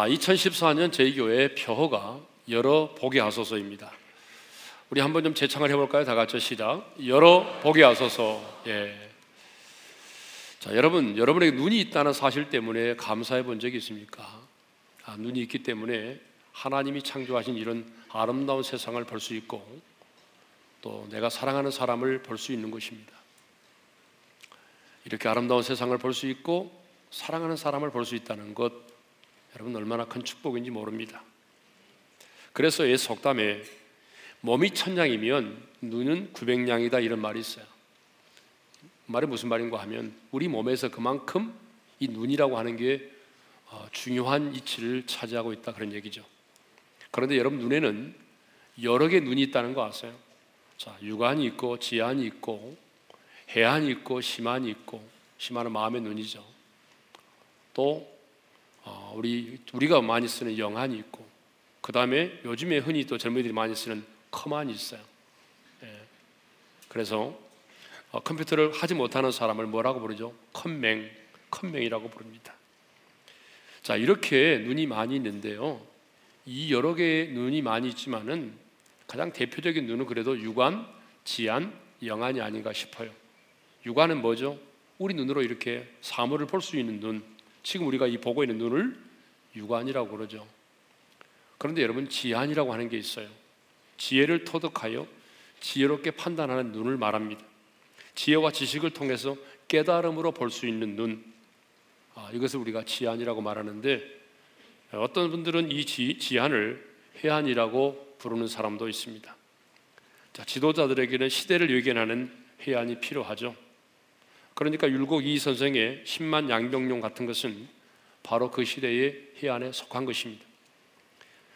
자, 2014년 저희 교회 표어가 열어 보게 하소서입니다. 우리 한번 좀 재창을 해볼까요? 다 같이 시작. 열어 보게 하소서. 예. 자, 여러분, 여러분에게 눈이 있다는 사실 때문에 감사해 본 적이 있습니까? 아, 눈이 있기 때문에 하나님이 창조하신 이런 아름다운 세상을 볼 수 있고 또 내가 사랑하는 사람을 볼 수 있는 것입니다. 이렇게 아름다운 세상을 볼 수 있고 사랑하는 사람을 볼 수 있다는 것 여러분 얼마나 큰 축복인지 모릅니다. 그래서 예 속담에 몸이 천냥이면 눈은 구백냥이다 이런 말이 있어요. 말이 무슨 말인가 하면 우리 몸에서 그만큼 이 눈이라고 하는 게 어, 중요한 이치를 차지하고 있다 그런 얘기죠. 그런데 여러분 눈에는 여러 개 눈이 있다는 거 아세요? 자, 육안이 있고 지안이 있고 해안이 있고 심안이 있고 심안은 마음의 눈이죠. 또 어, 우리 우리가 많이 쓰는 영안이 있고 그 다음에 요즘에 흔히 또 젊은이들이 많이 쓰는 커만이 있어요. 예. 그래서 어, 컴퓨터를 하지 못하는 사람을 뭐라고 부르죠? 컴맹, 컴맹이라고 부릅니다. 자 이렇게 눈이 많이 있는데요. 이 여러 개의 눈이 많이 있지만은 가장 대표적인 눈은 그래도 육안, 지안, 영안이 아닌가 싶어요. 육안은 뭐죠? 우리 눈으로 이렇게 사물을 볼 수 있는 눈. 지금 우리가 이 보고 있는 눈을 육안이라고 그러죠. 그런데 여러분 지안이라고 하는 게 있어요. 지혜를 터득하여 지혜롭게 판단하는 눈을 말합니다. 지혜와 지식을 통해서 깨달음으로 볼 수 있는 눈. 아, 이것을 우리가 지안이라고 말하는데 어떤 분들은 이 지, 지안을 해안이라고 부르는 사람도 있습니다. 자, 지도자들에게는 시대를 예견하는 해안이 필요하죠. 그러니까 율곡 이 선생의 10만 양병용 같은 것은 바로 그 시대의 해안에 속한 것입니다.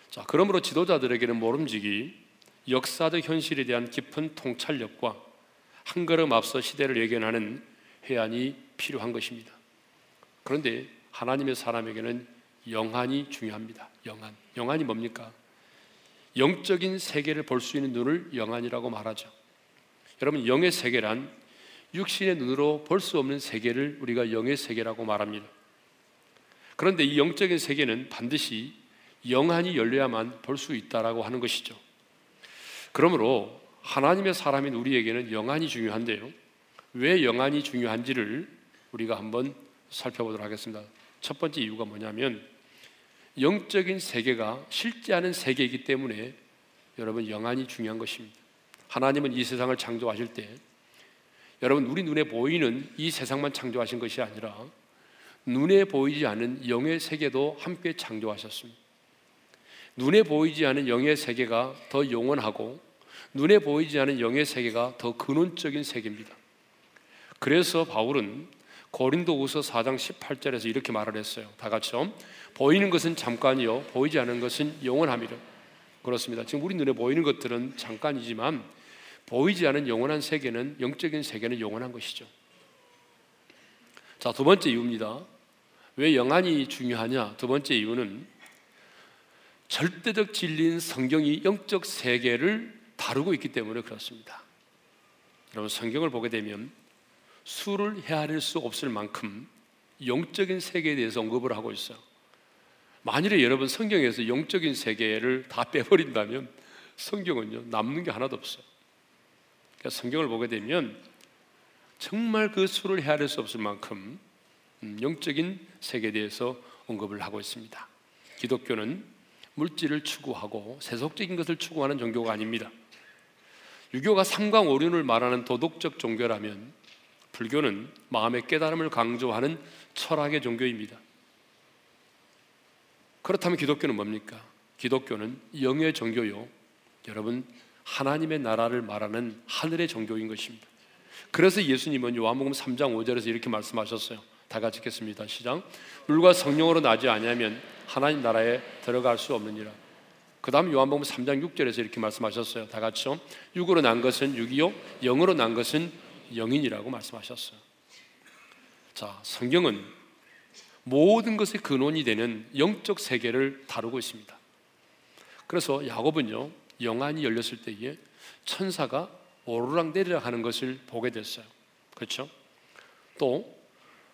자, 그러므로 지도자들에게는 모름지기 역사적 현실에 대한 깊은 통찰력과 한 걸음 앞서 시대를 예견하는 해안이 필요한 것입니다. 그런데 하나님의 사람에게는 영안이 중요합니다. 영안. 영안이 뭡니까? 영적인 세계를 볼 수 있는 눈을 영안이라고 말하죠. 여러분, 영의 세계란 육신의 눈으로 볼 수 없는 세계를 우리가 영의 세계라고 말합니다. 그런데 이 영적인 세계는 반드시 영안이 열려야만 볼 수 있다라고 하는 것이죠. 그러므로 하나님의 사람인 우리에게는 영안이 중요한데요. 왜 영안이 중요한지를 우리가 한번 살펴보도록 하겠습니다. 첫 번째 이유가 뭐냐면 영적인 세계가 실제 않은 세계이기 때문에 여러분 영안이 중요한 것입니다. 하나님은 이 세상을 창조하실 때 여러분 우리 눈에 보이는 이 세상만 창조하신 것이 아니라 눈에 보이지 않은 영의 세계도 함께 창조하셨습니다. 눈에 보이지 않은 영의 세계가 더 영원하고 눈에 보이지 않은 영의 세계가 더 근원적인 세계입니다. 그래서 바울은 고린도후서 4장 18절에서 이렇게 말을 했어요. 다 같이요. 보이는 것은 잠깐이요 보이지 않은 것은 영원함이라. 그렇습니다. 지금 우리 눈에 보이는 것들은 잠깐이지만 보이지 않은 영원한 세계는 영적인 세계는 영원한 것이죠. 자, 두 번째 이유입니다. 왜 영안이 중요하냐? 두 번째 이유는 절대적 진리인 성경이 영적 세계를 다루고 있기 때문에 그렇습니다. 여러분 성경을 보게 되면 수를 헤아릴 수 없을 만큼 영적인 세계에 대해서 언급을 하고 있어요. 만일에 여러분 성경에서 영적인 세계를 다 빼버린다면 성경은요 남는 게 하나도 없어요. 그러니까 성경을 보게 되면 정말 그 수를 헤아릴 수 없을 만큼 음, 영적인 세계에 대해서 언급을 하고 있습니다. 기독교는 물질을 추구하고 세속적인 것을 추구하는 종교가 아닙니다. 유교가 삼광오륜을 말하는 도덕적 종교라면 불교는 마음의 깨달음을 강조하는 철학의 종교입니다. 그렇다면 기독교는 뭡니까? 기독교는 영의 종교요. 여러분, 하나님의 나라를 말하는 하늘의 종교인 것입니다. 그래서 예수님은 요한복음 3장 5절에서 이렇게 말씀하셨어요. 다 같이 읽겠습니다. 시작. 물과 성령으로 나지 아니하면 하나님 나라에 들어갈 수 없느니라. 그 다음 요한복음 3장 6절에서 이렇게 말씀하셨어요. 다 같이요. 육으로 난 것은 육이요, 영으로 난 것은 영인이라고 말씀하셨어요. 자, 성경은 모든 것의 근원이 되는 영적 세계를 다루고 있습니다. 그래서 야곱은요, 영안이 열렸을 때에 천사가 오르락 내리락 하는 것을 보게 됐어요. 그렇죠? 또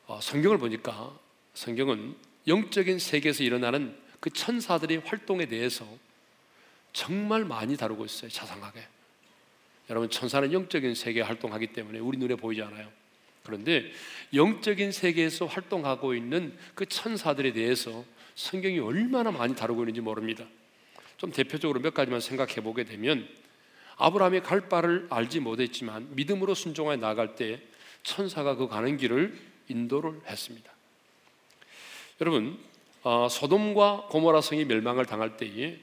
어, 성경을 보니까 성경은 영적인 세계에서 일어나는 그 천사들의 활동에 대해서 정말 많이 다루고 있어요. 자상하게. 여러분 천사는 영적인 세계에 활동하기 때문에 우리 눈에 보이지 않아요. 그런데 영적인 세계에서 활동하고 있는 그 천사들에 대해서 성경이 얼마나 많이 다루고 있는지 모릅니다. 좀 대표적으로 몇 가지만 생각해 보게 되면 아브라함이 갈 바를 알지 못했지만 믿음으로 순종하여 나갈 때 천사가 그 가는 길을 인도를 했습니다. 여러분, 어, 소돔과 고모라 성이 멸망을 당할 때에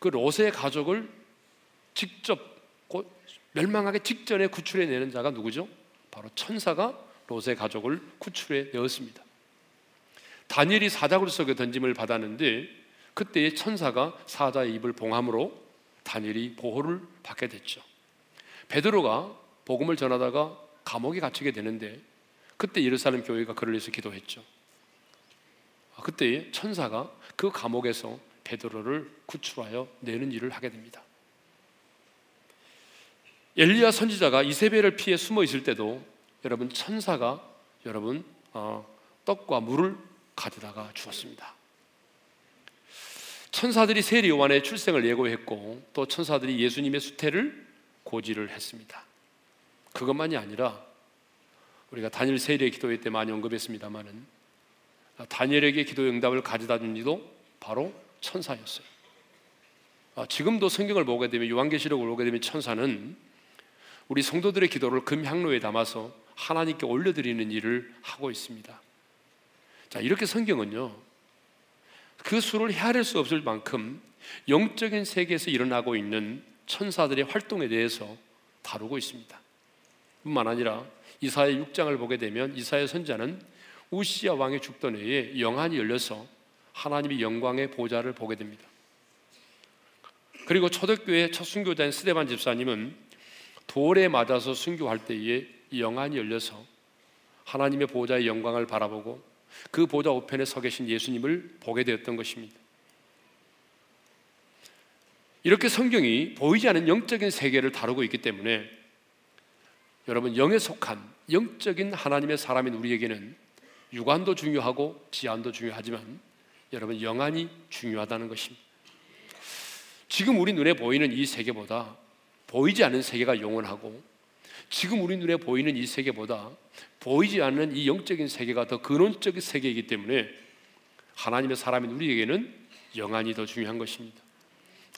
그 롯의 가족을 직접 멸망하기 직전에 구출해 내는 자가 누구죠? 바로 천사가 롯의 가족을 구출해 내었습니다. 다니엘이 사자굴 속에 던짐을 받았는데 그때의 천사가 사자의 입을 봉함으로 다니엘이 보호를 받게 됐죠. 베드로가 복음을 전하다가 감옥에 갇히게 되는데 그때 예루살렘 교회가 그를 위해서 기도했죠. 아, 그때 천사가 그 감옥에서 베드로를 구출하여 내는 일을 하게 됩니다. 엘리야 선지자가 이세벨을 피해 숨어 있을 때도 여러분 천사가 여러분 어, 떡과 물을 가져다가 주었습니다. 천사들이 세리 요한의 출생을 예고했고 또 천사들이 예수님의 수태를 고지를 했습니다. 그것만이 아니라 우리가 다니엘 세리의 기도회 때 많이 언급했습니다만은 다니엘에게 기도 응답을 가져다 준 이도 바로 천사였어요. 아, 지금도 성경을 보게 되면 요한계시록을 보게 되면 천사는 우리 성도들의 기도를 금향로에 담아서 하나님께 올려드리는 일을 하고 있습니다. 자, 이렇게 성경은요, 그 수를 헤아릴 수 없을 만큼 영적인 세계에서 일어나고 있는 천사들의 활동에 대해서 다루고 있습니다. 뿐만 아니라 이사의 6장을 보게 되면 이사의 선자는 우시아 왕의 죽던 해에 영안이 열려서 하나님의 영광의 보좌를 보게 됩니다. 그리고 초대교회 첫 순교자인 스데반 집사님은 돌에 맞아서 순교할 때에 영안이 열려서 하나님의 보좌의 영광을 바라보고 그 보좌 우편에 서 계신 예수님을 보게 되었던 것입니다. 이렇게 성경이 보이지 않는 영적인 세계를 다루고 있기 때문에 여러분 영에 속한 영적인 하나님의 사람인 우리에게는 육안도 중요하고 지안도 중요하지만 여러분 영안이 중요하다는 것입니다. 지금 우리 눈에 보이는 이 세계보다 보이지 않는 세계가 영원하고 지금 우리 눈에 보이는 이 세계보다 보이지 않는 이 영적인 세계가 더 근원적인 세계이기 때문에 하나님의 사람인 우리에게는 영안이 더 중요한 것입니다.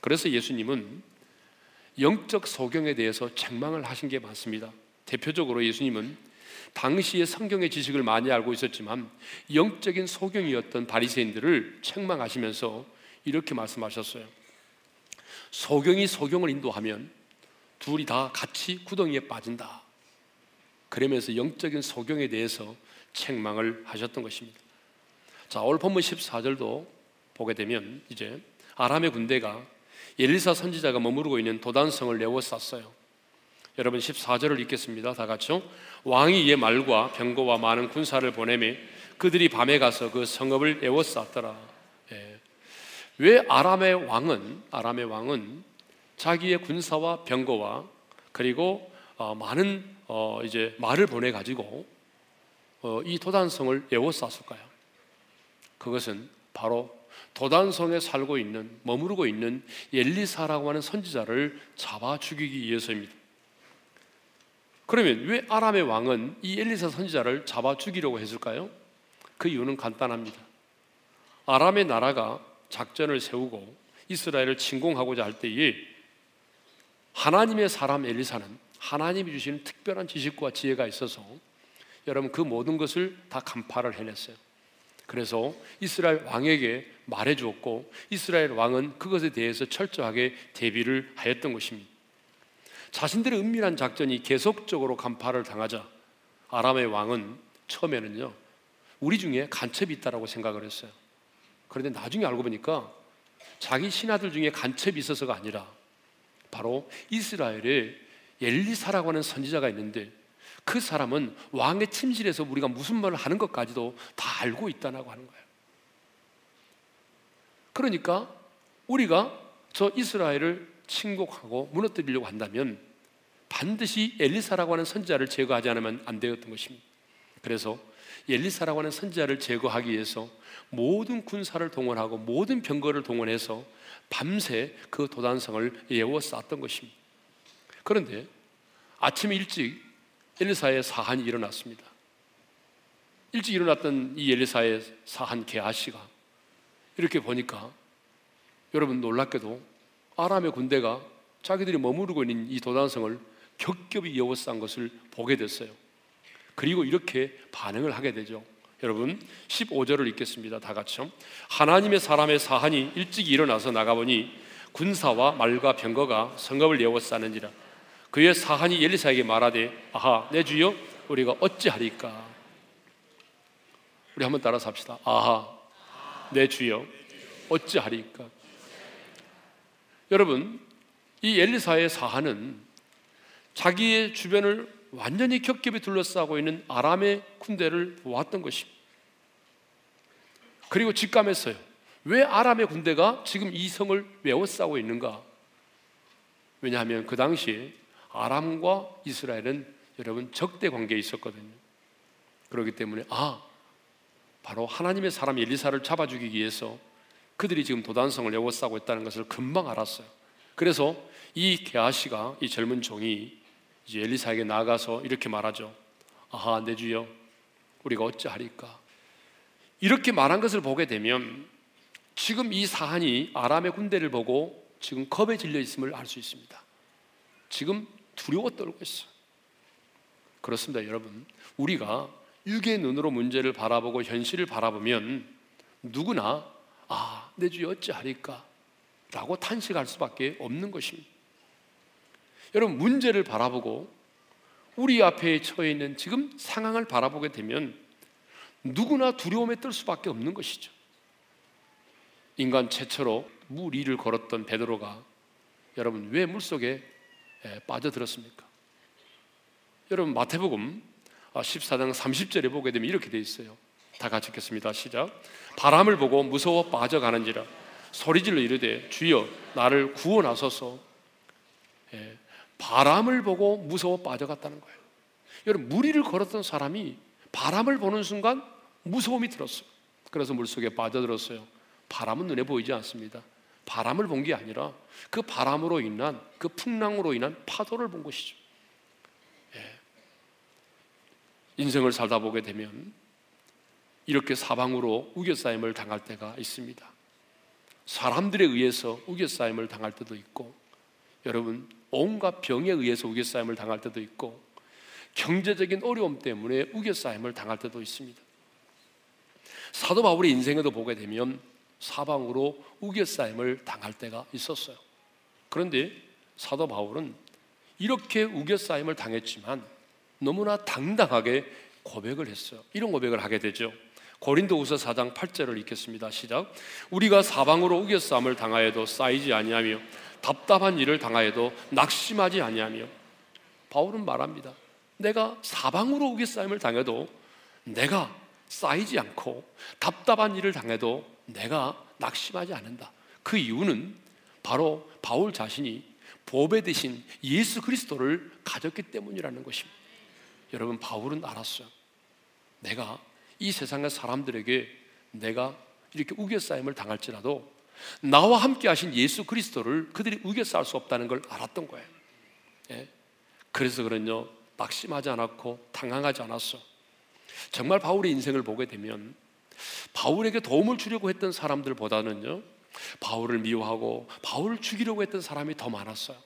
그래서 예수님은 영적 소경에 대해서 책망을 하신 게 많습니다. 대표적으로 예수님은 당시의 성경의 지식을 많이 알고 있었지만 영적인 소경이었던 바리새인들을 책망하시면서 이렇게 말씀하셨어요. 소경이 소경을 인도하면 둘이 다 같이 구덩이에 빠진다. 그러면서 영적인 소경에 대해서 책망을 하셨던 것입니다. 자, 오늘 본문 14절도 보게 되면 이제 아람의 군대가 엘리사 선지자가 머무르고 있는 도단성을 내워쌌어요. 여러분 14절을 읽겠습니다. 다 같이요. 왕이 이에 말과 병거와 많은 군사를 보내매 그들이 밤에 가서 그 성읍을 에워쌌더라. 예. 왜 아람의 왕은 아람의 왕은 자기의 군사와 병거와 그리고 어, 많은 어, 이제 말을 보내 가지고 어, 이 도단성을 에워쌌을까요? 그것은 바로 도단성에 살고 있는 머무르고 있는 엘리사라고 하는 선지자를 잡아 죽이기 위해서입니다. 그러면 왜 아람의 왕은 이 엘리사 선지자를 잡아 죽이려고 했을까요? 그 이유는 간단합니다. 아람의 나라가 작전을 세우고 이스라엘을 침공하고자 할 때에 하나님의 사람 엘리사는 하나님이 주시는 특별한 지식과 지혜가 있어서 여러분 그 모든 것을 다 간파를 해냈어요. 그래서 이스라엘 왕에게 말해 주었고 이스라엘 왕은 그것에 대해서 철저하게 대비를 하였던 것입니다. 자신들의 은밀한 작전이 계속적으로 간파를 당하자 아람의 왕은 처음에는요 우리 중에 간첩이 있다라고 생각을 했어요. 그런데 나중에 알고 보니까 자기 신하들 중에 간첩이 있어서가 아니라 바로 이스라엘에 엘리사라고 하는 선지자가 있는데 그 사람은 왕의 침실에서 우리가 무슨 말을 하는 것까지도 다 알고 있다고 하는 거예요. 그러니까 우리가 저 이스라엘을 침공하고 무너뜨리려고 한다면 반드시 엘리사라고 하는 선지자를 제거하지 않으면 안 되었던 것입니다. 그래서 엘리사라고 하는 선지자를 제거하기 위해서 모든 군사를 동원하고 모든 병거를 동원해서 밤새 그 도단성을 예워 쌓았던 것입니다. 그런데 아침 일찍 엘리사의 사한이 일어났습니다. 일찍 일어났던 이 엘리사의 사한 게하시가 이렇게 보니까 여러분 놀랍게도 아람의 군대가 자기들이 머무르고 있는 이 도단성을 겹겹이 이어싼 것을 보게 됐어요. 그리고 이렇게 반응을 하게 되죠. 여러분 15절을 읽겠습니다. 다 같이요. 하나님의 사람의 사한이 일찍 일어나서 나가보니 군사와 말과 병거가 성읍을 예워싸는지라 그의 사한이 엘리사에게 말하되 아하 내 주여 우리가 어찌하리까 우리 한번 따라 삽시다. 아하 내 주여 어찌하리까 여러분 이 엘리사의 사한은 자기의 주변을 완전히 겹겹이 둘러싸고 있는 아람의 군대를 보았던 것입니다. 그리고 직감했어요. 왜 아람의 군대가 지금 이 성을 외워싸고 있는가? 왜냐하면 그 당시에 아람과 이스라엘은 여러분 적대 관계에 있었거든요. 그렇기 때문에 아 바로 하나님의 사람 엘리사를 잡아 죽이기 위해서 그들이 지금 도단성을 외워싸고 있다는 것을 금방 알았어요. 그래서 이 게하시가 이 젊은 종이 이제 엘리사에게 나가서 이렇게 말하죠. 아하, 내 주여, 우리가 어찌하리까? 이렇게 말한 것을 보게 되면 지금 이 사한이 아람의 군대를 보고 지금 겁에 질려 있음을 알 수 있습니다. 지금 두려워 떨고 있어. 그렇습니다, 여러분. 우리가 육의 눈으로 문제를 바라보고 현실을 바라보면 누구나 아, 내 주여 어찌하리까? 라고 탄식할 수밖에 없는 것입니다. 여러분 문제를 바라보고 우리 앞에 처해 있는 지금 상황을 바라보게 되면 누구나 두려움에 떨 수밖에 없는 것이죠. 인간 최초로 물 위를 걸었던 베드로가 여러분 왜 물속에 빠져들었습니까? 여러분 마태복음 14장 아, 30절에 보게 되면 이렇게 돼 있어요. 다 같이 읽겠습니다. 시작. 바람을 보고 무서워 빠져가는지라 소리질러 이르되 주여 나를 구원하소서. 예, 바람을 보고 무서워 빠져갔다는 거예요. 여러분, 무리를 걸었던 사람이 바람을 보는 순간 무서움이 들었어요. 그래서 물속에 빠져들었어요. 바람은 눈에 보이지 않습니다. 바람을 본 게 아니라 그 바람으로 인한 그 풍랑으로 인한 파도를 본 것이죠. 예. 인생을 살다 보게 되면 이렇게 사방으로 우겨싸임을 당할 때가 있습니다. 사람들에 의해서 우겨싸임을 당할 때도 있고 여러분 온갖 병에 의해서 우겨싸임을 당할 때도 있고 경제적인 어려움 때문에 우겨싸임을 당할 때도 있습니다. 사도 바울의 인생에도 보게 되면 사방으로 우겨싸임을 당할 때가 있었어요. 그런데 사도 바울은 이렇게 우겨싸임을 당했지만 너무나 당당하게 고백을 했어요. 이런 고백을 하게 되죠. 고린도후서 4장 8절을 읽겠습니다. 시작. 우리가 사방으로 우겨싸임을 당하여도 쌓이지 아니하며 답답한 일을 당하여도 낙심하지 아니하며 바울은 말합니다. 내가 사방으로 우겨싸임을 당해도 내가 쌓이지 않고 답답한 일을 당해도 내가 낙심하지 않는다. 그 이유는 바로 바울 자신이 보배 대신 예수 그리스도를 가졌기 때문이라는 것입니다. 여러분 바울은 알았어요. 내가 이 세상의 사람들에게 내가 이렇게 우겨싸임을 당할지라도 나와 함께 하신 예수 그리스도를 그들이 우겨싸 수 없다는 걸 알았던 거예요. 예? 그래서 그런요, 낙심하지 않았고 당황하지 않았어. 정말 바울의 인생을 보게 되면 바울에게 도움을 주려고 했던 사람들보다는요, 바울을 미워하고 바울을 죽이려고 했던 사람이 더 많았어요.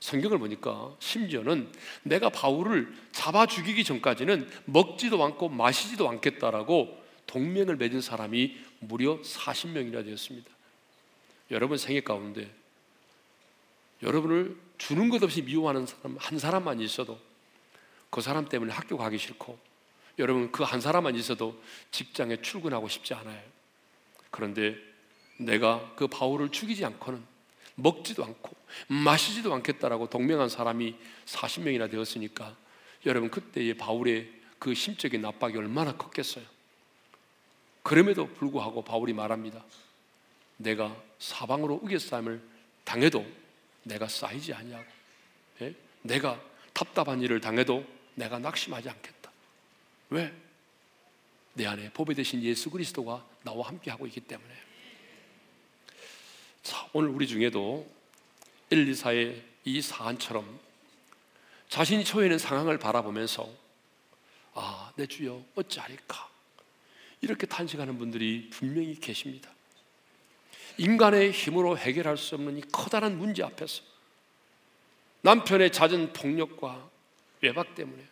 성경을 보니까 심지어는 내가 바울을 잡아 죽이기 전까지는 먹지도 않고 마시지도 않겠다라고 동맹을 맺은 사람이 무려 40명이나 되었습니다. 여러분 생애 가운데 여러분을 주는 것 없이 미워하는 사람 한 사람만 있어도 그 사람 때문에 학교 가기 싫고 여러분 그 한 사람만 있어도 직장에 출근하고 싶지 않아요. 그런데 내가 그 바울을 죽이지 않고는 먹지도 않고 마시지도 않겠다라고 동맹한 사람이 40명이나 되었으니까 여러분 그때의 바울의 그 심적인 압박이 얼마나 컸겠어요. 그럼에도 불구하고 바울이 말합니다. 내가 사방으로 우겨싸임을 당해도 내가 쌓이지 아니하고 예? 내가 답답한 일을 당해도 내가 낙심하지 않겠다. 왜? 내 안에 보배 되신 예수 그리스도가 나와 함께 하고 있기 때문에. 자, 오늘 우리 중에도 엘리사의 이 사안처럼 자신이 처해 있는 상황을 바라보면서 아, 내 주여 어찌하리까? 이렇게 탄식하는 분들이 분명히 계십니다. 인간의 힘으로 해결할 수 없는 이 커다란 문제 앞에서 남편의 잦은 폭력과 외박 때문에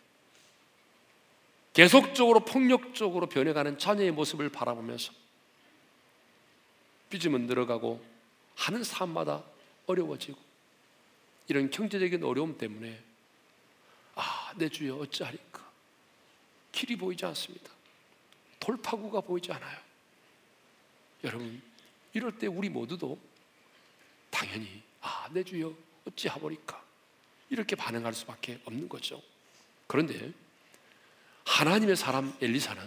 계속적으로 폭력적으로 변해가는 자녀의 모습을 바라보면서 삐짐은 늘어가고 하는 삶마다 어려워지고 이런 경제적인 어려움 때문에 아, 내 주여 어찌하리까? 길이 보이지 않습니다. 돌파구가 보이지 않아요. 여러분, 이럴 때 우리 모두도 당연히 아, 내 주여 어찌하보리까? 이렇게 반응할 수밖에 없는 거죠. 그런데 하나님의 사람 엘리사는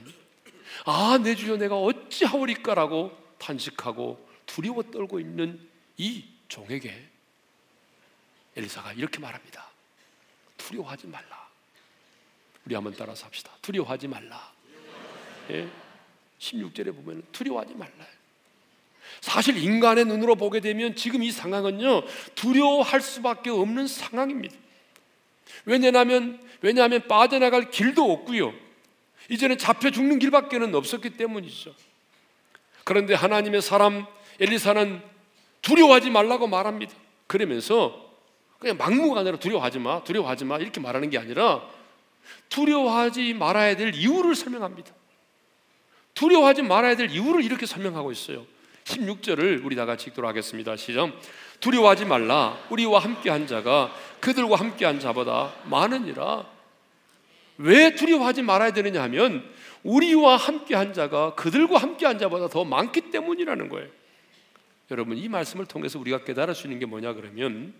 아, 내 주여 내가 어찌하오리까라고 탄식하고 두려워 떨고 있는 이 종에게 엘리사가 이렇게 말합니다. 두려워하지 말라. 우리 한번 따라서 합시다. 두려워하지 말라. 예? 16절에 보면 두려워하지 말라. 사실 인간의 눈으로 보게 되면 지금 이 상황은요, 두려워할 수밖에 없는 상황입니다. 왜냐하면, 왜냐하면 빠져나갈 길도 없고요. 이제는 잡혀 죽는 길밖에는 없었기 때문이죠. 그런데 하나님의 사람 엘리사는 두려워하지 말라고 말합니다. 그러면서 그냥 막무가내로 두려워하지 마, 두려워하지 마 이렇게 말하는 게 아니라 두려워하지 말아야 될 이유를 설명합니다. 두려워하지 말아야 될 이유를 이렇게 설명하고 있어요. 16절을 우리 다 같이 읽도록 하겠습니다. 시작. 두려워하지 말라. 우리와 함께 한 자가 그들과 함께 한 자보다 많으니라. 왜 두려워하지 말아야 되느냐 하면 우리와 함께 한 자가 그들과 함께 한 자보다 더 많기 때문이라는 거예요. 여러분 이 말씀을 통해서 우리가 깨달을 수 있는 게 뭐냐 그러면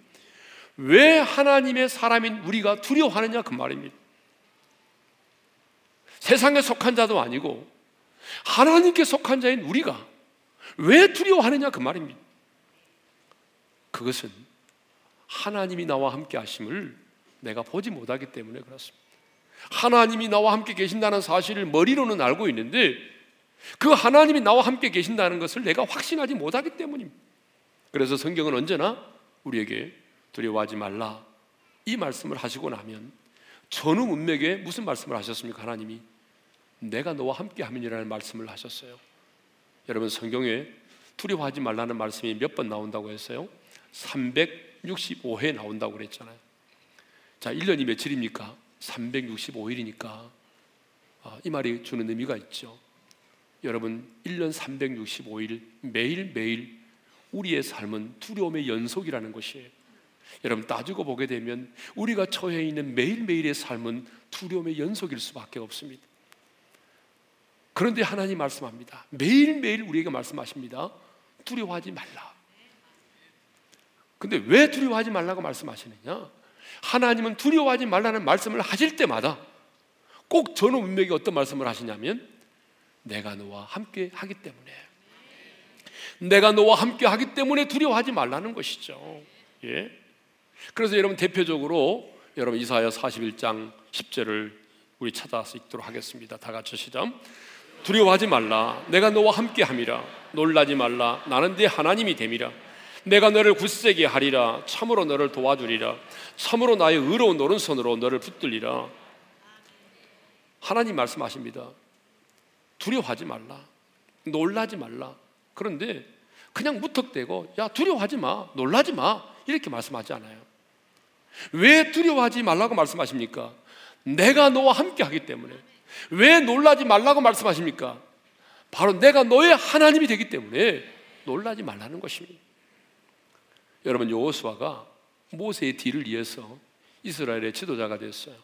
왜 하나님의 사람인 우리가 두려워하느냐 그 말입니다. 세상에 속한 자도 아니고 하나님께 속한 자인 우리가 왜 두려워하느냐 그 말입니다. 그것은 하나님이 나와 함께 하심을 내가 보지 못하기 때문에 그렇습니다. 하나님이 나와 함께 계신다는 사실을 머리로는 알고 있는데 그 하나님이 나와 함께 계신다는 것을 내가 확신하지 못하기 때문입니다. 그래서 성경은 언제나 우리에게 두려워하지 말라 이 말씀을 하시고 나면 전후 문맥에 무슨 말씀을 하셨습니까? 하나님이 내가 너와 함께 함이라는 말씀을 하셨어요. 여러분 성경에 두려워하지 말라는 말씀이 몇 번 나온다고 했어요? 365회 나온다고 그랬잖아요. 자, 1년이 며칠입니까? 365일이니까 아, 이 말이 주는 의미가 있죠. 여러분 1년 365일 매일매일 우리의 삶은 두려움의 연속이라는 것이에요. 여러분 따지고 보게 되면 우리가 처해 있는 매일매일의 삶은 두려움의 연속일 수밖에 없습니다. 그런데 하나님 말씀합니다. 매일매일 우리에게 말씀하십니다. 두려워하지 말라. 근데 왜 두려워하지 말라고 말씀하시느냐? 하나님은 두려워하지 말라는 말씀을 하실 때마다 꼭 전후 문맥에 어떤 말씀을 하시냐면 내가 너와 함께 하기 때문에 내가 너와 함께 하기 때문에 두려워하지 말라는 것이죠. 예. 그래서 여러분 대표적으로 여러분 이사야 41장 10절을 우리 찾아서 읽도록 하겠습니다. 다 같이 시작. 두려워하지 말라. 내가 너와 함께 함이라. 놀라지 말라. 나는 네 하나님이 됨이라. 내가 너를 굳세게 하리라. 참으로 너를 도와주리라. 참으로 나의 의로운 오른손으로 너를 붙들리라. 하나님 말씀하십니다. 두려워하지 말라. 놀라지 말라. 그런데 그냥 무턱대고 야 두려워하지 마. 놀라지 마. 이렇게 말씀하지 않아요. 왜 두려워하지 말라고 말씀하십니까? 내가 너와 함께 하기 때문에. 왜 놀라지 말라고 말씀하십니까? 바로 내가 너의 하나님이 되기 때문에 놀라지 말라는 것입니다. 여러분 여호수아가 모세의 뒤를 이어서 이스라엘의 지도자가 됐어요.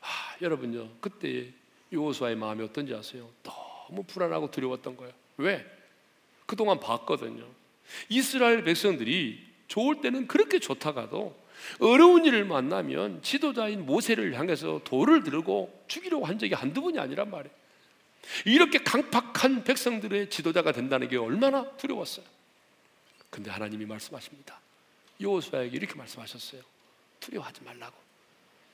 아, 여러분요 그때 여호수아의 마음이 어떤지 아세요? 너무 불안하고 두려웠던 거예요. 왜? 그동안 봤거든요. 이스라엘 백성들이 좋을 때는 그렇게 좋다가도 어려운 일을 만나면 지도자인 모세를 향해서 돌을 들고 죽이려고 한 적이 한두 번이 아니란 말이에요. 이렇게 강팍한 백성들의 지도자가 된다는 게 얼마나 두려웠어요. 근데 하나님이 말씀하십니다. 여호수아에게 이렇게 말씀하셨어요. 두려워하지 말라고.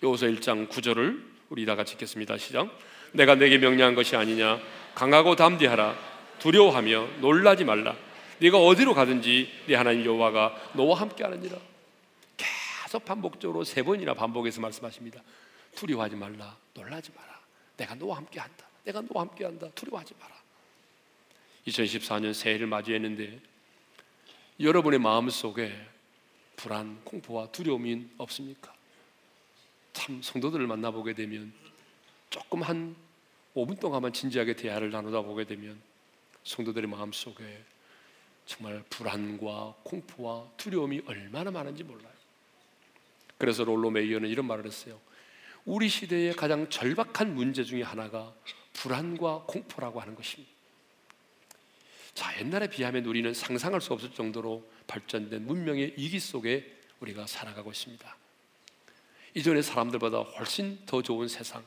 여호수 1장 9절을 우리 다 같이 읽겠습니다. 시작. 내가 내게 명령한 것이 아니냐 강하고 담대하라 두려워하며 놀라지 말라. 네가 어디로 가든지 네 하나님 여호와가 너와 함께하느니라. 계속 반복적으로 세 번이나 반복해서 말씀하십니다. 두려워하지 말라, 놀라지 마라. 내가 너와 함께 한다. 내가 너와 함께 한다. 두려워하지 마라. 2014년 새해를 맞이했는데 여러분의 마음 속에 불안, 공포와 두려움이 없습니까? 참 성도들을 만나보게 되면 조금 한 5분 동안만 진지하게 대화를 나누다 보게 되면 성도들의 마음 속에 정말 불안과 공포와 두려움이 얼마나 많은지 몰라요. 그래서 롤로 메이어는 이런 말을 했어요. 우리 시대의 가장 절박한 문제 중에 하나가 불안과 공포라고 하는 것입니다. 자, 옛날에 비하면 우리는 상상할 수 없을 정도로 발전된 문명의 이기 속에 우리가 살아가고 있습니다. 이전의 사람들보다 훨씬 더 좋은 세상,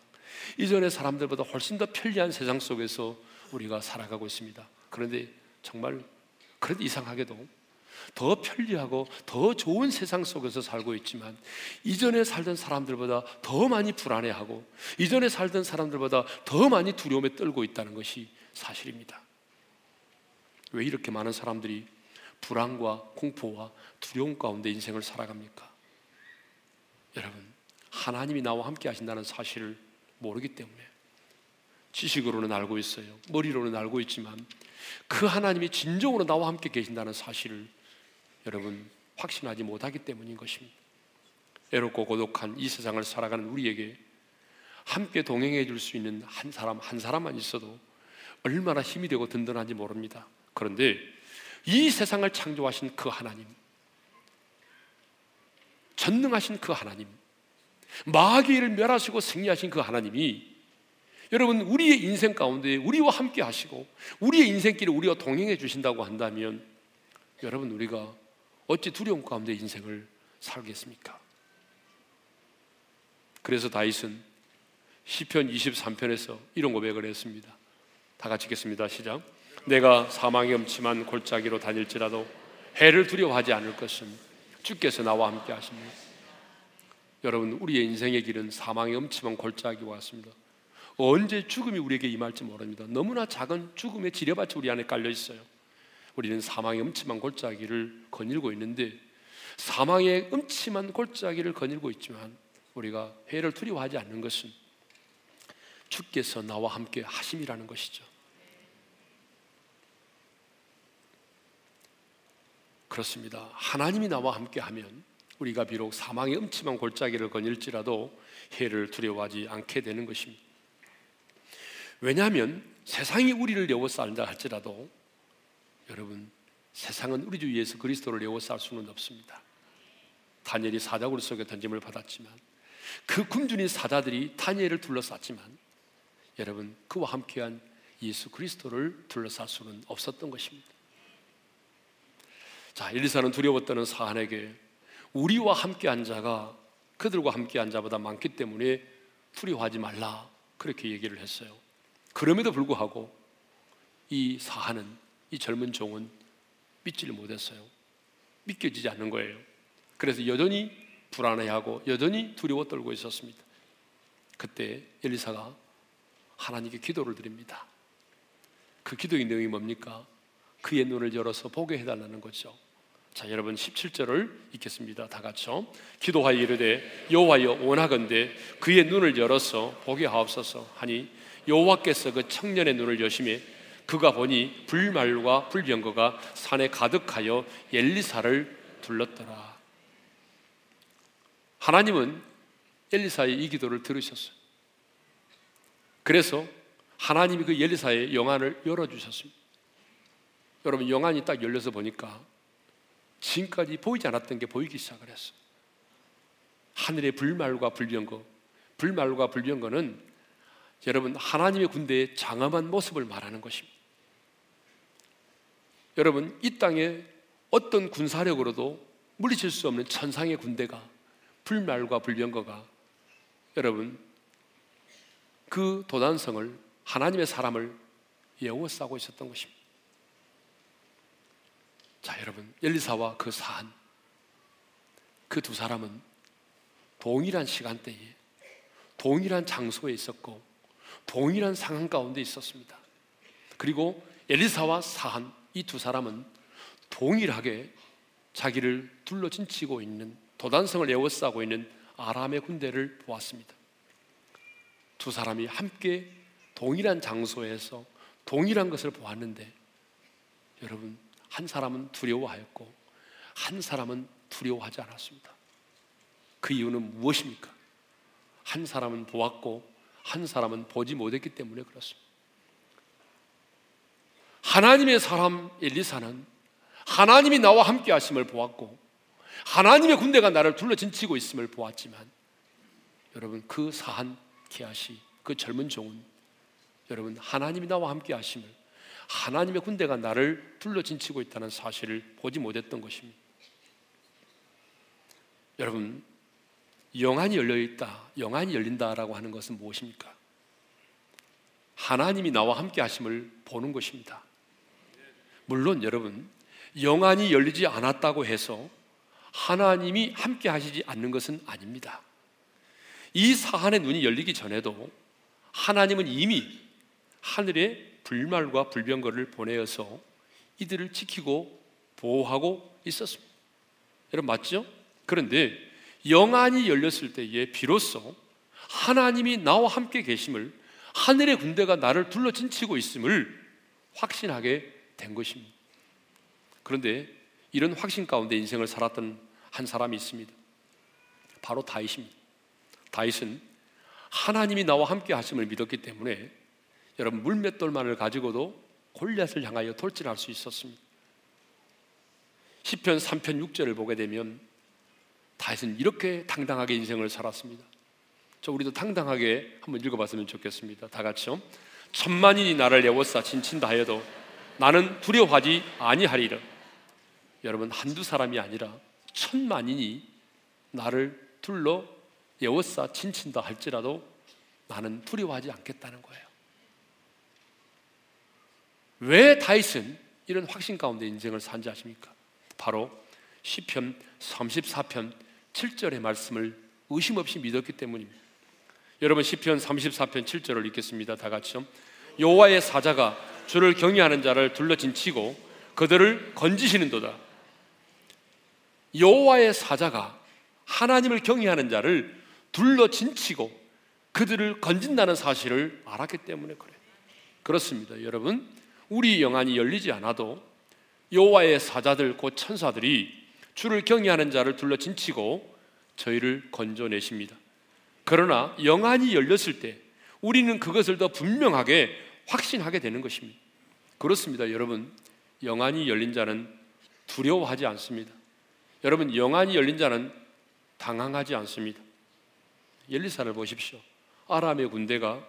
이전의 사람들보다 훨씬 더 편리한 세상 속에서 우리가 살아가고 있습니다. 그런데 정말 그래도 이상하게도 더 편리하고 더 좋은 세상 속에서 살고 있지만 이전에 살던 사람들보다 더 많이 불안해하고 이전에 살던 사람들보다 더 많이 두려움에 떨고 있다는 것이 사실입니다. 왜 이렇게 많은 사람들이 불안과 공포와 두려움 가운데 인생을 살아갑니까? 여러분, 하나님이 나와 함께 하신다는 사실을 모르기 때문에 지식으로는 알고 있어요. 머리로는 알고 있지만 그 하나님이 진정으로 나와 함께 계신다는 사실을 여러분 확신하지 못하기 때문인 것입니다. 애롭고 고독한 이 세상을 살아가는 우리에게 함께 동행해 줄 수 있는 한 사람 한 사람만 있어도 얼마나 힘이 되고 든든한지 모릅니다. 그런데 이 세상을 창조하신 그 하나님, 전능하신 그 하나님, 마귀를 멸하시고 승리하신 그 하나님이 여러분 우리의 인생 가운데 우리와 함께 하시고 우리의 인생길에 우리와 동행해 주신다고 한다면 여러분 우리가 어찌 두려움 가운데 인생을 살겠습니까? 그래서 다윗은 시편 23편에서 이런 고백을 했습니다. 다 같이 읽겠습니다. 시작. 내가 사망의 음침한 골짜기로 다닐지라도 해를 두려워하지 않을 것은 주께서 나와 함께 하십니다. 여러분 우리의 인생의 길은 사망의 음침한 골짜기와 같습니다. 언제 죽음이 우리에게 임할지 모릅니다. 너무나 작은 죽음의 지뢰밭이 우리 안에 깔려 있어요. 우리는 사망의 음침한 골짜기를 거닐고 있는데 사망의 음침한 골짜기를 거닐고 있지만 우리가 해를 두려워하지 않는 것은 주께서 나와 함께 하심이라는 것이죠. 그렇습니다. 하나님이 나와 함께 하면 우리가 비록 사망의 음침한 골짜기를 거닐지라도 해를 두려워하지 않게 되는 것입니다. 왜냐하면 세상이 우리를 에워싼다 할지라도 여러분 세상은 우리 주 예수 그리스도를 에워쌀 수는 없습니다. 다니엘이 사자굴 속에 던짐을 받았지만 그 굶주린 사자들이 다니엘을 둘러쌌지만 여러분 그와 함께한 예수 그리스도를 둘러쌀 수는 없었던 것입니다. 자, 엘리사는 두려웠다는 사한에게 우리와 함께한 자가 그들과 함께한 자보다 많기 때문에 두려워하지 말라 그렇게 얘기를 했어요. 그럼에도 불구하고 이 사하는 이 젊은 종은 믿지를 못했어요. 믿겨지지 않는 거예요. 그래서 여전히 불안해하고 여전히 두려워 떨고 있었습니다. 그때 엘리사가 하나님께 기도를 드립니다. 그 기도의 내용이 뭡니까? 그의 눈을 열어서 보게 해달라는 거죠. 자, 여러분 17절을 읽겠습니다. 다 같이요. 기도하여 이르되 여호와여 원하건대 그의 눈을 열어서 보게 하옵소서 하니 여호와께서 그 청년의 눈을 여심해 그가 보니 불말과 불병거가 산에 가득하여 엘리사를 둘렀더라. 하나님은 엘리사의 이 기도를 들으셨어요. 그래서 하나님이 그 엘리사의 영안을 열어주셨습니다. 여러분 영안이 딱 열려서 보니까 지금까지 보이지 않았던 게 보이기 시작을 했어요. 하늘의 불말과 불병거, 불말과 불병거는 여러분 하나님의 군대의 장엄한 모습을 말하는 것입니다. 여러분 이 땅에 어떤 군사력으로도 물리칠 수 없는 천상의 군대가 불말과 불병거가 여러분 그 도단성을 하나님의 사람을 예워싸고 있었던 것입니다. 자, 여러분 엘리사와 그 사한 그 두 사람은 동일한 시간대에 동일한 장소에 있었고 동일한 상황 가운데 있었습니다. 그리고 엘리사와 사한 이 두 사람은 동일하게 자기를 둘러진치고 있는 도단성을 에워싸고 있는 아람의 군대를 보았습니다. 두 사람이 함께 동일한 장소에서 동일한 것을 보았는데 여러분 한 사람은 두려워하였고 한 사람은 두려워하지 않았습니다. 그 이유는 무엇입니까? 한 사람은 보았고 한 사람은 보지 못했기 때문에 그렇습니다. 하나님의 사람 엘리사는 하나님이 나와 함께 하심을 보았고 하나님의 군대가 나를 둘러진치고 있음을 보았지만 여러분 그 사한 기아시 그 젊은 종은 여러분 하나님이 나와 함께 하심을 하나님의 군대가 나를 둘러진치고 있다는 사실을 보지 못했던 것입니다. 여러분 영안이 열려 있다, 영안이 열린다라고 하는 것은 무엇입니까? 하나님이 나와 함께 하심을 보는 것입니다. 물론 여러분 영안이 열리지 않았다고 해서 하나님이 함께 하시지 않는 것은 아닙니다. 이 사한의 눈이 열리기 전에도 하나님은 이미 하늘에 불말과 불병거를 보내어서 이들을 지키고 보호하고 있었습니다. 여러분 맞죠? 그런데 영안이 열렸을 때에 비로소 하나님이 나와 함께 계심을 하늘의 군대가 나를 둘러진치고 있음을 확신하게 된 것입니다. 그런데 이런 확신 가운데 인생을 살았던 한 사람이 있습니다. 바로 다윗입니다. 다윗은 하나님이 나와 함께 하심을 믿었기 때문에 여러분 물맷돌만을 가지고도 골리앗을 향하여 돌진할 수 있었습니다. 시편 3편 6절을 보게 되면 다윗은 이렇게 당당하게 인생을 살았습니다. 저 우리도 당당하게 한번 읽어봤으면 좋겠습니다. 다 같이요. 천만인이 나를 애워싸 진친다 하여도 나는 두려워하지 아니하리라. 여러분 한두 사람이 아니라 천만인이 나를 둘러 에워싸 친친다 할지라도 나는 두려워하지 않겠다는 거예요. 왜 다윗은 이런 확신 가운데 인생을 산지 아십니까? 바로 시편 34편 7절의 말씀을 의심 없이 믿었기 때문입니다. 여러분 시편 34편 7절을 읽겠습니다. 다 같이요. 여호와의 사자가 주를 경외하는 자를 둘러진 치고 그들을 건지시는도다. 여호와의 사자가 하나님을 경외하는 자를 둘러 진 치고 그들을 건진다는 사실을 알았기 때문에 그래. 그렇습니다. 여러분, 우리 영안이 열리지 않아도 여호와의 사자들 곧 천사들이 주를 경외하는 자를 둘러 진 치고 저희를 건져내십니다. 그러나 영안이 열렸을 때 우리는 그것을 더 분명하게 확신하게 되는 것입니다. 그렇습니다. 여러분, 영안이 열린 자는 두려워하지 않습니다. 여러분 영안이 열린 자는 당황하지 않습니다. 엘리사를 보십시오. 아람의 군대가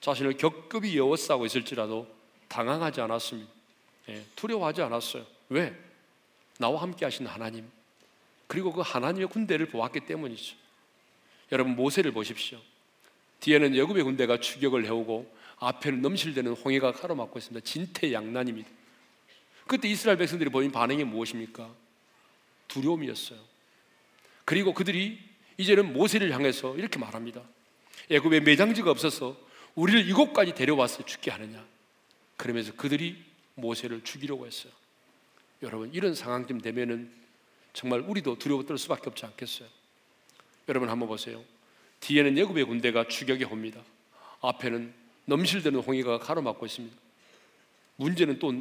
자신을 격급이 여워싸고 있을지라도 당황하지 않았습니다. 예, 두려워하지 않았어요. 왜? 나와 함께 하신 하나님 그리고 그 하나님의 군대를 보았기 때문이죠. 여러분 모세를 보십시오. 뒤에는 여굽의 군대가 추격을 해오고 앞에는 넘실대는 홍해가 가로막고 있습니다. 진퇴양난입니다. 그때 이스라엘 백성들이 보인 반응이 무엇입니까? 두려움이었어요. 그리고 그들이 이제는 모세를 향해서 이렇게 말합니다. 애굽에 매장지가 없어서 우리를 이곳까지 데려와서 죽게 하느냐. 그러면서 그들이 모세를 죽이려고 했어요. 여러분 이런 상황쯤 되면은 정말 우리도 두려워 떨 수밖에 없지 않겠어요. 여러분 한번 보세요. 뒤에는 예굽의 군대가 추격해 옵니다. 앞에는 넘실대는 홍해가 가로막고 있습니다. 문제는 또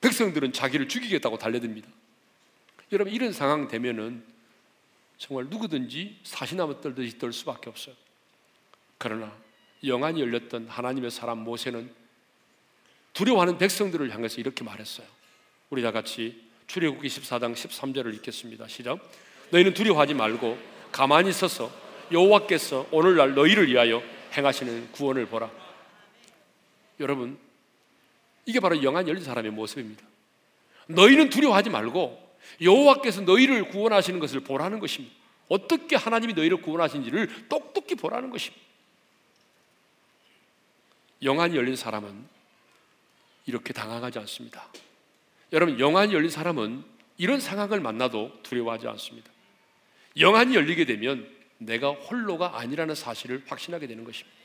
백성들은 자기를 죽이겠다고 달려듭니다. 여러분 이런 상황 되면은 정말 누구든지 사시나무 떨듯이 떨 수밖에 없어요. 그러나 영안이 열렸던 하나님의 사람 모세는 두려워하는 백성들을 향해서 이렇게 말했어요. 우리 다 같이 출애굽기 14장 13절을 읽겠습니다. 시작. 너희는 두려워하지 말고 가만히 서서 여호와께서 오늘날 너희를 위하여 행하시는 구원을 보라. 여러분, 이게 바로 영안 열린 사람의 모습입니다. 너희는 두려워하지 말고 여호와께서 너희를 구원하시는 것을 보라는 것입니다. 어떻게 하나님이 너희를 구원하신지를 똑똑히 보라는 것입니다. 영안이 열린 사람은 이렇게 당황하지 않습니다. 여러분, 영안이 열린 사람은 이런 상황을 만나도 두려워하지 않습니다. 영안이 열리게 되면 내가 홀로가 아니라는 사실을 확신하게 되는 것입니다.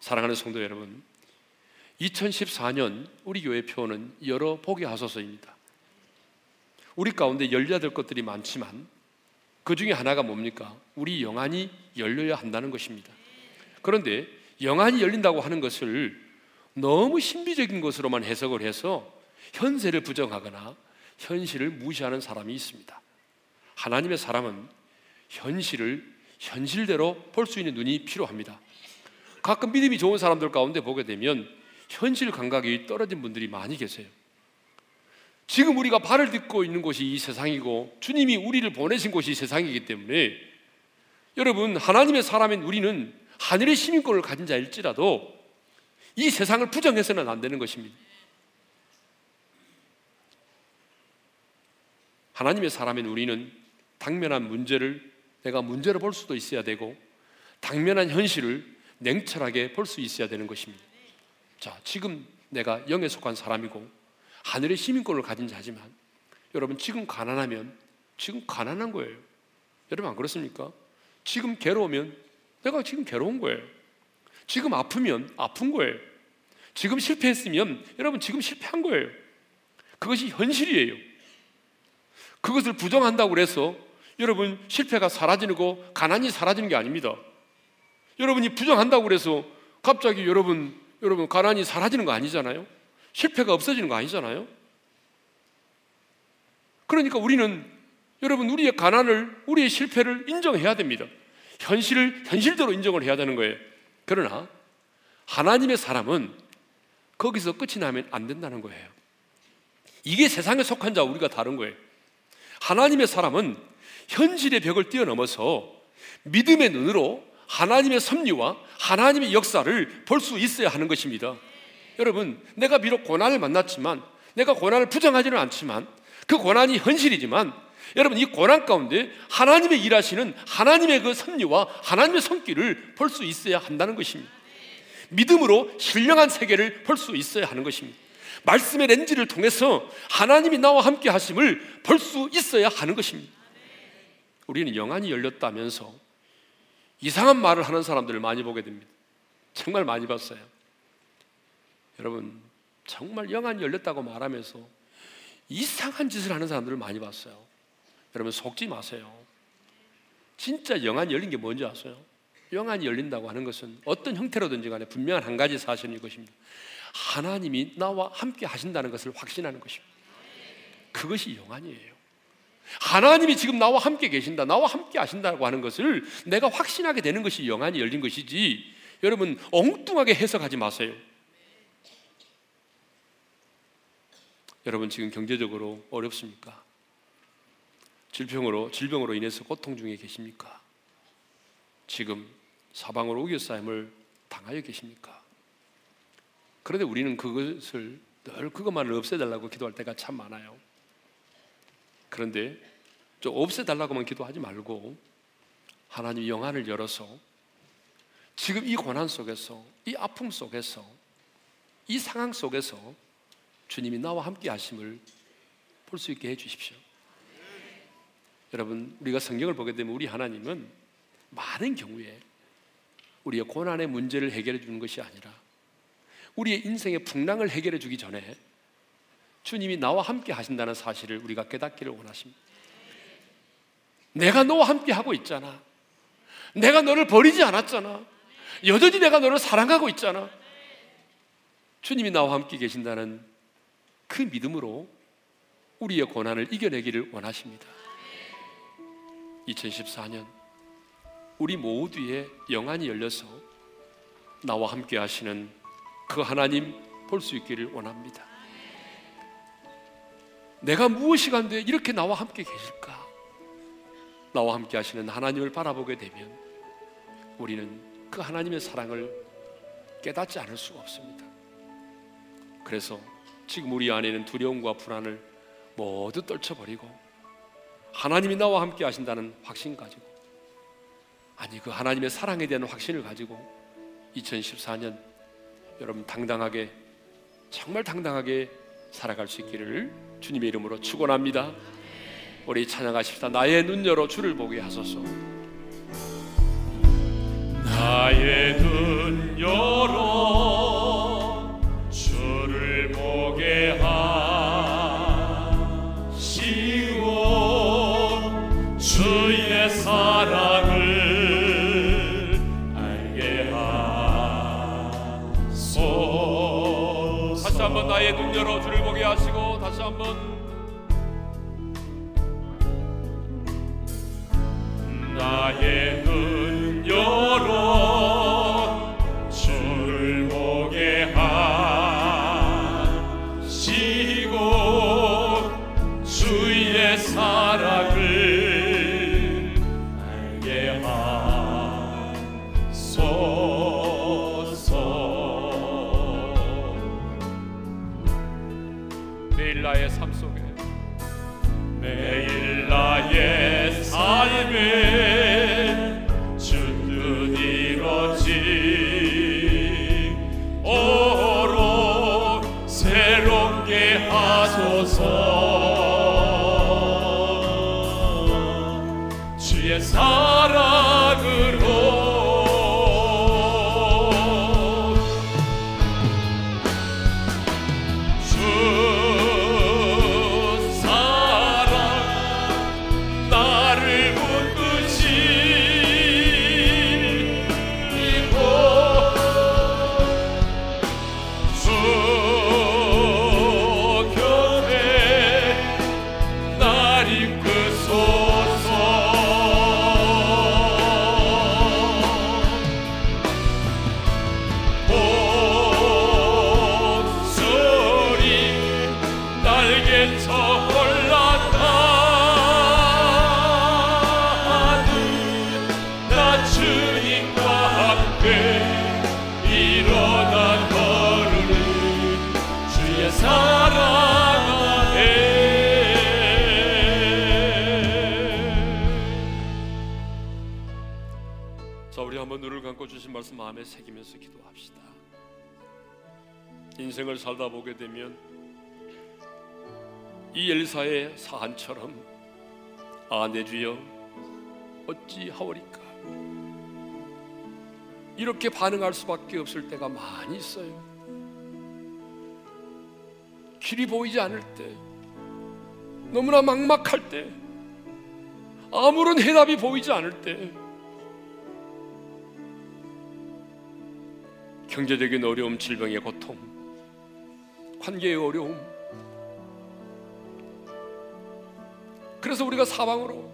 사랑하는 성도 여러분, 2014년 우리 교회 표는 여러 복이 하소서입니다. 우리 가운데 열려야 될 것들이 많지만 그 중에 하나가 뭡니까? 우리 영안이 열려야 한다는 것입니다. 그런데 영안이 열린다고 하는 것을 너무 신비적인 것으로만 해석을 해서 현세를 부정하거나 현실을 무시하는 사람이 있습니다. 하나님의 사람은 현실을 현실대로 볼 수 있는 눈이 필요합니다. 가끔 믿음이 좋은 사람들 가운데 보게 되면 현실 감각이 떨어진 분들이 많이 계세요. 지금 우리가 발을 딛고 있는 곳이 이 세상이고 주님이 우리를 보내신 곳이 세상이기 때문에 여러분 하나님의 사람인 우리는 하늘의 시민권을 가진 자일지라도 이 세상을 부정해서는 안 되는 것입니다. 하나님의 사람인 우리는 당면한 문제를 내가 문제로 볼 수도 있어야 되고 당면한 현실을 냉철하게 볼 수 있어야 되는 것입니다. 자, 지금 내가 영에 속한 사람이고 하늘의 시민권을 가진 자지만 여러분 지금 가난하면 지금 가난한 거예요. 여러분 안 그렇습니까? 지금 괴로우면 내가 지금 괴로운 거예요. 지금 아프면 아픈 거예요. 지금 실패했으면 여러분 지금 실패한 거예요. 그것이 현실이에요. 그것을 부정한다고 그래서 여러분 실패가 사라지고 가난이 사라지는 게 아닙니다. 여러분이 부정한다고 그래서 갑자기 여러분 여러분 가난이 사라지는 거 아니잖아요. 실패가 없어지는 거 아니잖아요. 그러니까 우리는 여러분 우리의 가난을 우리의 실패를 인정해야 됩니다. 현실을 현실대로 인정을 해야 되는 거예요. 그러나 하나님의 사람은 거기서 끝이 나면 안 된다는 거예요. 이게 세상에 속한 자 우리가 다른 거예요. 하나님의 사람은 현실의 벽을 뛰어넘어서 믿음의 눈으로 하나님의 섭리와 하나님의 역사를 볼 수 있어야 하는 것입니다. 여러분, 내가 비록 고난을 만났지만, 내가 고난을 부정하지는 않지만, 그 고난이 현실이지만, 여러분, 이 고난 가운데 하나님의 일하시는 하나님의 그 섭리와 하나님의 손길을 볼 수 있어야 한다는 것입니다. 믿음으로 신령한 세계를 볼 수 있어야 하는 것입니다. 말씀의 렌즈를 통해서 하나님이 나와 함께 하심을 볼 수 있어야 하는 것입니다. 우리는 영안이 열렸다면서 이상한 말을 하는 사람들을 많이 보게 됩니다. 정말 많이 봤어요. 여러분, 정말 영안이 열렸다고 말하면서 이상한 짓을 하는 사람들을 많이 봤어요. 여러분, 속지 마세요. 진짜 영안이 열린 게 뭔지 아세요? 영안이 열린다고 하는 것은 어떤 형태로든지 간에 분명한 한 가지 사실인 것입니다. 하나님이 나와 함께 하신다는 것을 확신하는 것입니다. 그것이 영안이에요. 하나님이 지금 나와 함께 계신다, 나와 함께 하신다고 하는 것을 내가 확신하게 되는 것이 영안이 열린 것이지, 여러분, 엉뚱하게 해석하지 마세요. 여러분, 지금 경제적으로 어렵습니까? 질병으로, 질병으로 인해서 고통 중에 계십니까? 지금 사방으로 우겨싸임을 당하여 계십니까? 그런데 우리는 그것을 늘 그것만을 없애달라고 기도할 때가 참 많아요. 그런데 좀 없애달라고만 기도하지 말고 하나님 영안을 열어서 지금 이 고난 속에서 이 아픔 속에서 이 상황 속에서 주님이 나와 함께 하심을 볼 수 있게 해 주십시오. 여러분, 우리가 성경을 보게 되면 우리 하나님은 많은 경우에 우리의 고난의 문제를 해결해 주는 것이 아니라 우리의 인생의 풍랑을 해결해 주기 전에 주님이 나와 함께 하신다는 사실을 우리가 깨닫기를 원하십니다. 내가 너와 함께 하고 있잖아. 내가 너를 버리지 않았잖아. 여전히 내가 너를 사랑하고 있잖아. 주님이 나와 함께 계신다는 그 믿음으로 우리의 고난을 이겨내기를 원하십니다. 2014년 우리 모두의 영안이 열려서 나와 함께 하시는 그 하나님 볼 수 있기를 원합니다. 내가 무엇이 간데 이렇게 나와 함께 계실까? 나와 함께 하시는 하나님을 바라보게 되면 우리는 그 하나님의 사랑을 깨닫지 않을 수가 없습니다. 그래서 지금 우리 안에는 두려움과 불안을 모두 떨쳐버리고 하나님이 나와 함께 하신다는 확신 가지고 아니 그 하나님의 사랑에 대한 확신을 가지고 2014년 여러분 당당하게 정말 당당하게 살아갈 수 있기를 주님의 이름으로 축원합니다. 우리 찬양하십시다. 나의 눈 열어 주를 보게 하소서. 나의 눈 열어 주를 보게 하. 나의 눈 열어 주를 나의 은여로 주신 말씀 마음에 새기면서 기도합시다. 인생을 살다 보게 되면 이 엘사의 사한처럼 아 내 주여 어찌 하오리까? 이렇게 반응할 수밖에 없을 때가 많이 있어요. 길이 보이지 않을 때 너무나 막막할 때 아무런 해답이 보이지 않을 때 경제적인 어려움, 질병의 고통, 관계의 어려움. 그래서 우리가 사방으로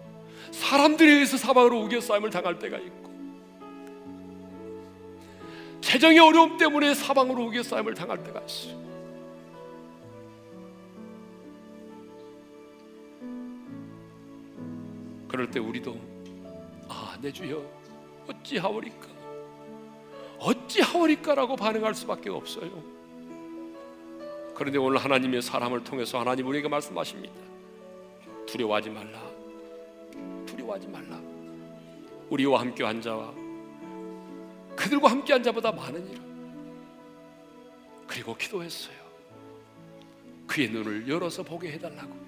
사람들에 의해서 사방으로 우겨싸임을 당할 때가 있고 재정의 어려움 때문에 사방으로 우겨싸임을 당할 때가 있어요. 그럴 때 우리도 아, 내 주여 어찌하오리까? 어찌하오리까라고 반응할 수밖에 없어요. 그런데 오늘 하나님의 사람을 통해서 하나님 우리에게 말씀하십니다. 두려워하지 말라. 두려워하지 말라. 우리와 함께 한 자와 그들과 함께 한 자보다 많으니라. 그리고 기도했어요. 그의 눈을 열어서 보게 해달라고.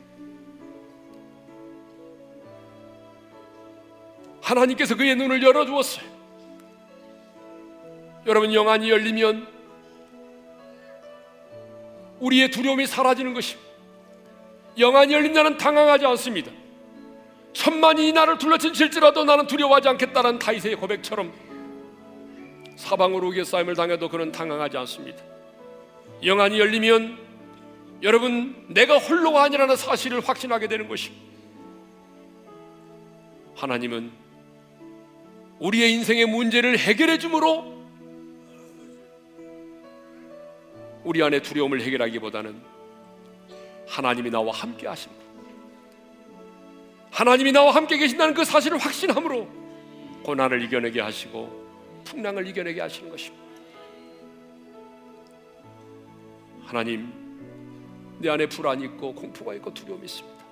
하나님께서 그의 눈을 열어주었어요. 여러분 영안이 열리면 우리의 두려움이 사라지는 것입니다. 영안이 열린 자는 당황하지 않습니다. 천만이 나를 둘러친칠지라도 나는 두려워하지 않겠다는 다윗의 고백처럼 사방으로 우겨 싸임을 당해도 그는 당황하지 않습니다. 영안이 열리면 여러분 내가 홀로가 아니라는 사실을 확신하게 되는 것입니다. 하나님은 우리의 인생의 문제를 해결해 주므로 우리 안에 두려움을 해결하기보다는 하나님이 나와 함께 하십니다. 하나님이 나와 함께 계신다는 그 사실을 확신함으로 고난을 이겨내게 하시고 풍랑을 이겨내게 하시는 것입니다. 하나님, 내 안에 불안이 있고 공포가 있고 두려움이 있습니다.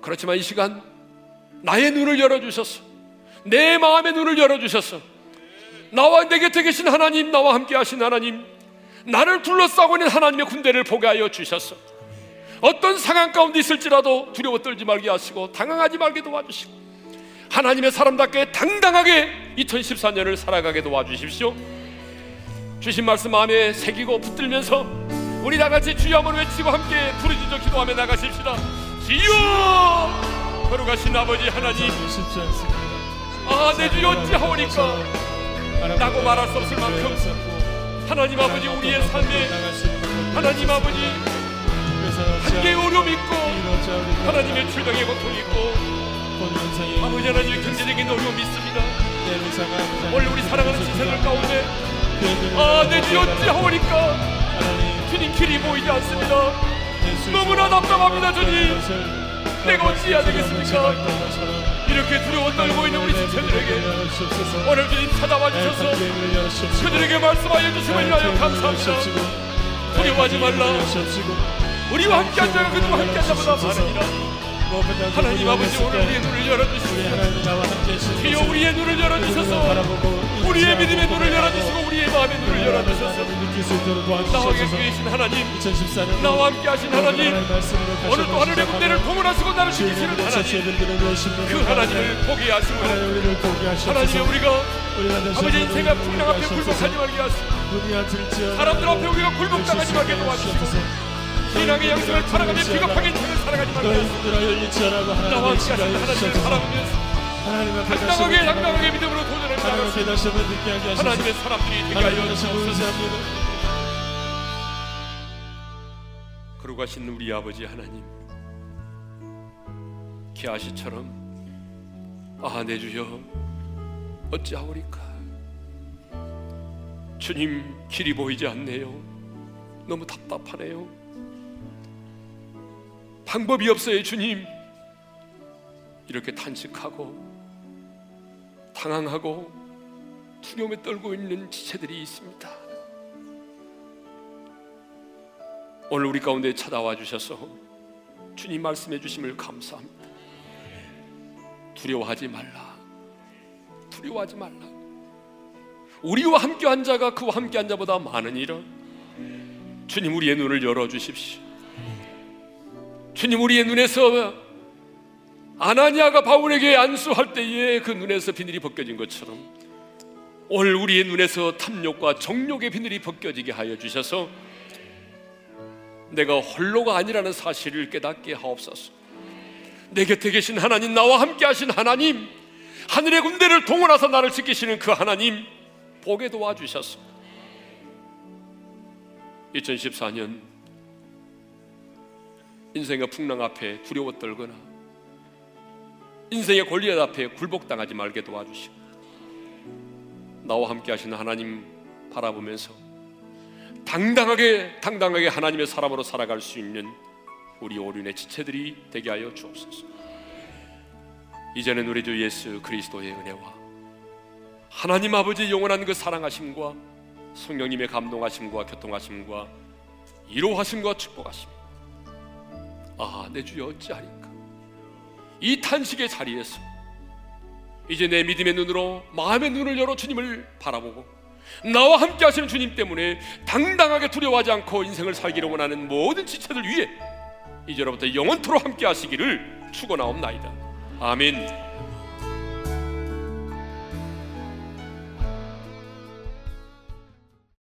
그렇지만 이 시간 나의 눈을 열어주셨어. 내 마음의 눈을 열어주셨어. 나와 내 곁에 계신 하나님, 나와 함께 하신 하나님, 나를 둘러싸고 있는 하나님의 군대를 보게 하여 주셨어. 어떤 상황 가운데 있을지라도 두려워 떨지 말게 하시고 당황하지 말게 도와주시고 하나님의 사람답게 당당하게 2014년을 살아가게 도와주십시오. 주신 말씀 마음에 새기고 붙들면서 우리 다 같이 주여 한번 외치고 함께 부르짖어 기도하며 나가십시다. 주여 거룩하신 아버지 하나님 쉽지 않습니다. 아, 내 주여 어찌하오니까 라고 말할 수 없을 만큼 하나님 아버지 우리의 삶에 하나님 아버지 한계의 어려움이 있고 하나님의 출병의 고통이 있고 아버지 하나님의 경제적인 어려움이 있습니다. 오늘 우리 사랑하는 지체들 가운데 아내 주 어찌하오니까 주님 길이 보이지 않습니다. 너무나 답답합니다 주님. 내가 어찌 해야 되겠습니까 이렇게 두려워 떨고 있는 우리 지체들에게 오늘 주님 찾아와 주셔서 그들에게 말씀하여 주심을 위하여 감사합니다. 두려워하지 말라. 우리와 함께 한 자가 그 누구 함께 한 자보다 많으니라 하나님 아버지 오늘 우리의 눈을 열어주시고 주여 우리의 눈을 열어주셔서. 우리의 믿음의 눈을 열어주시고 우리의 마음의 눈을 열어주셔서. 나와 계신 하나님 나와 함께 하신 하나님 오늘 또 하늘의 군대를 동원하시고 나를 지키시는 하나님. 그 하나님을 보게 하시고 하나님의 우리가 아버지 인생과 풍랑 앞에 굴복하지 말게 하시고 사람들 앞에 우리가 굴복당하지 말게 도와주시고 신앙의 양심을 살아가며 비겁하게 인생을 살아가지 하시고 나와 함께 하신 하나님을 바라보면서 당당하게 당당하게 믿음으로 도전해 나가시고 하나님의 사람들이 되게 하여 주옵소서. 그러고 가신 우리 아버지 하나님 기아시처럼 아내 주여 어찌하오리까? 주님 길이 보이지 않네요. 너무 답답하네요 방법이 없어요 주님 이렇게 탄식하고 당황하고 두려움에 떨고 있는 지체들이 있습니다 오늘 우리 가운데 찾아와 주셔서 주님 말씀해 주심을 감사합니다. 두려워하지 말라. 두려워하지 말라. 우리와 함께 한 자가 그와 함께 한 자보다 많으니라. 주님 우리의 눈을 열어 주십시오. 주님 우리의 눈에서 아나니아가 바울에게 안수할 때에 그 눈에서 비늘이 벗겨진 것처럼 오늘 우리의 눈에서 탐욕과 정욕의 비늘이 벗겨지게 하여 주셔서 내가 홀로가 아니라는 사실을 깨닫게 하옵소서. 내 곁에 계신 하나님, 나와 함께 하신 하나님, 하늘의 군대를 동원해서 나를 지키시는 그 하나님 보게 도와주셔서 2014년 인생의 풍랑 앞에 두려워 떨거나 인생의 권리앗 앞에 굴복당하지 말게 도와주시고 나와 함께 하신 하나님 바라보면서 당당하게 당당하게 하나님의 사람으로 살아갈 수 있는 우리 오륜의 지체들이 되게 하여 주옵소서. 이제는 우리 주 예수 그리스도의 은혜와 하나님 아버지 영원한 그 사랑하심과 성령님의 감동하심과 교통하심과 이로하심과 축복하심. 아, 내 주여 어찌하리까? 이 탄식의 자리에서 이제 내 믿음의 눈으로 마음의 눈을 열어 주님을 바라보고 나와 함께 하시는 주님 때문에 당당하게 두려워하지 않고 인생을 살기를 원하는 모든 지체들 위해 이제로부터 영원토록 함께 하시기를 축원하옵나이다. 아멘.